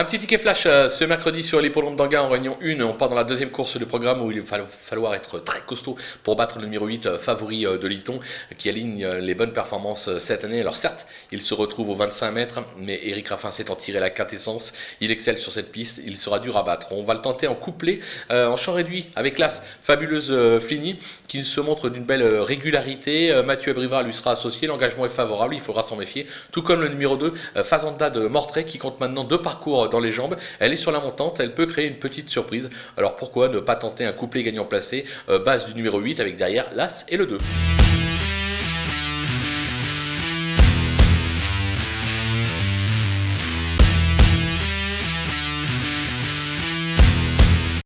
Un petit ticket flash euh, ce mercredi sur l'hippodrome d'Anguin en réunion 1. On part dans la deuxième course du programme où il va falloir être très costaud pour battre le numéro 8 euh, favori euh, de Liton qui aligne les bonnes performances cette année. Alors certes, il se retrouve aux 25 mètres, mais Eric Raffin s'est en tiré la quintessence. Il excelle sur cette piste, il sera dur à battre. On va le tenter en couplet, en champ réduit avec l'As fabuleuse Flini qui se montre d'une belle régularité. Mathieu Abrivard lui sera associé, l'engagement est favorable, il faudra s'en méfier. Tout comme le numéro 2, Fazanda de Mortray qui compte maintenant deux parcours dans les jambes. Elle est sur la montante, elle peut créer une petite surprise. Alors pourquoi ne pas tenter un couplet gagnant placé, euh, base du numéro 8 avec derrière l'As et le 2